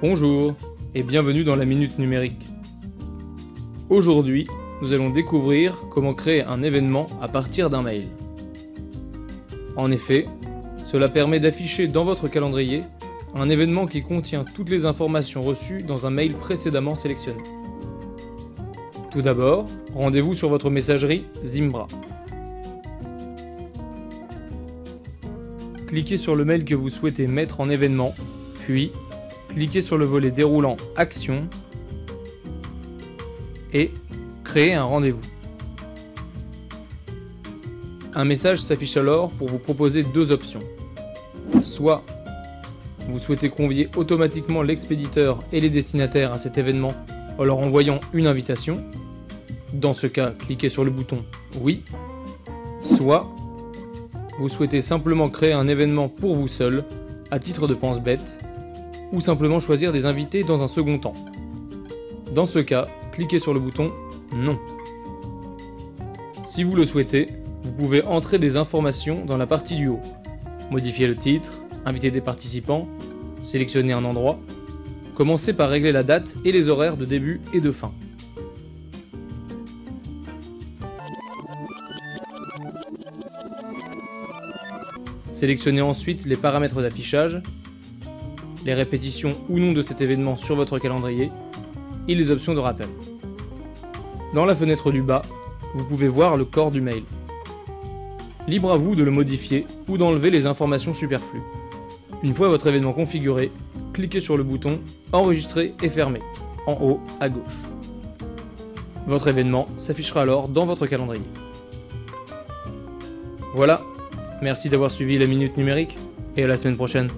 Bonjour et bienvenue dans la Minute Numérique. Aujourd'hui, nous allons découvrir comment créer un événement à partir d'un mail. En effet, cela permet d'afficher dans votre calendrier un événement qui contient toutes les informations reçues dans un mail précédemment sélectionné. Tout d'abord, rendez-vous sur votre messagerie Zimbra. Cliquez sur le mail que vous souhaitez mettre en événement, puis cliquez sur le volet déroulant Action et Créer un rendez-vous. Un message s'affiche alors pour vous proposer deux options. Soit vous souhaitez convier automatiquement l'expéditeur et les destinataires à cet événement en leur envoyant une invitation. Dans ce cas, cliquez sur le bouton Oui. Soit vous souhaitez simplement créer un événement pour vous seul, à titre de pense-bête, ou simplement choisir des invités dans un second temps. Dans ce cas, cliquez sur le bouton Non. Si vous le souhaitez, vous pouvez entrer des informations dans la partie du haut. Modifier le titre, inviter des participants, sélectionner un endroit. Commencez par régler la date et les horaires de début et de fin. Sélectionnez ensuite les paramètres d'affichage, les répétitions ou non de cet événement sur votre calendrier et les options de rappel. Dans la fenêtre du bas, vous pouvez voir le corps du mail. Libre à vous de le modifier ou d'enlever les informations superflues. Une fois votre événement configuré, cliquez sur le bouton Enregistrer et fermer, en haut à gauche. Votre événement s'affichera alors dans votre calendrier. Voilà, merci d'avoir suivi la Minute Numérique et à la semaine prochaine.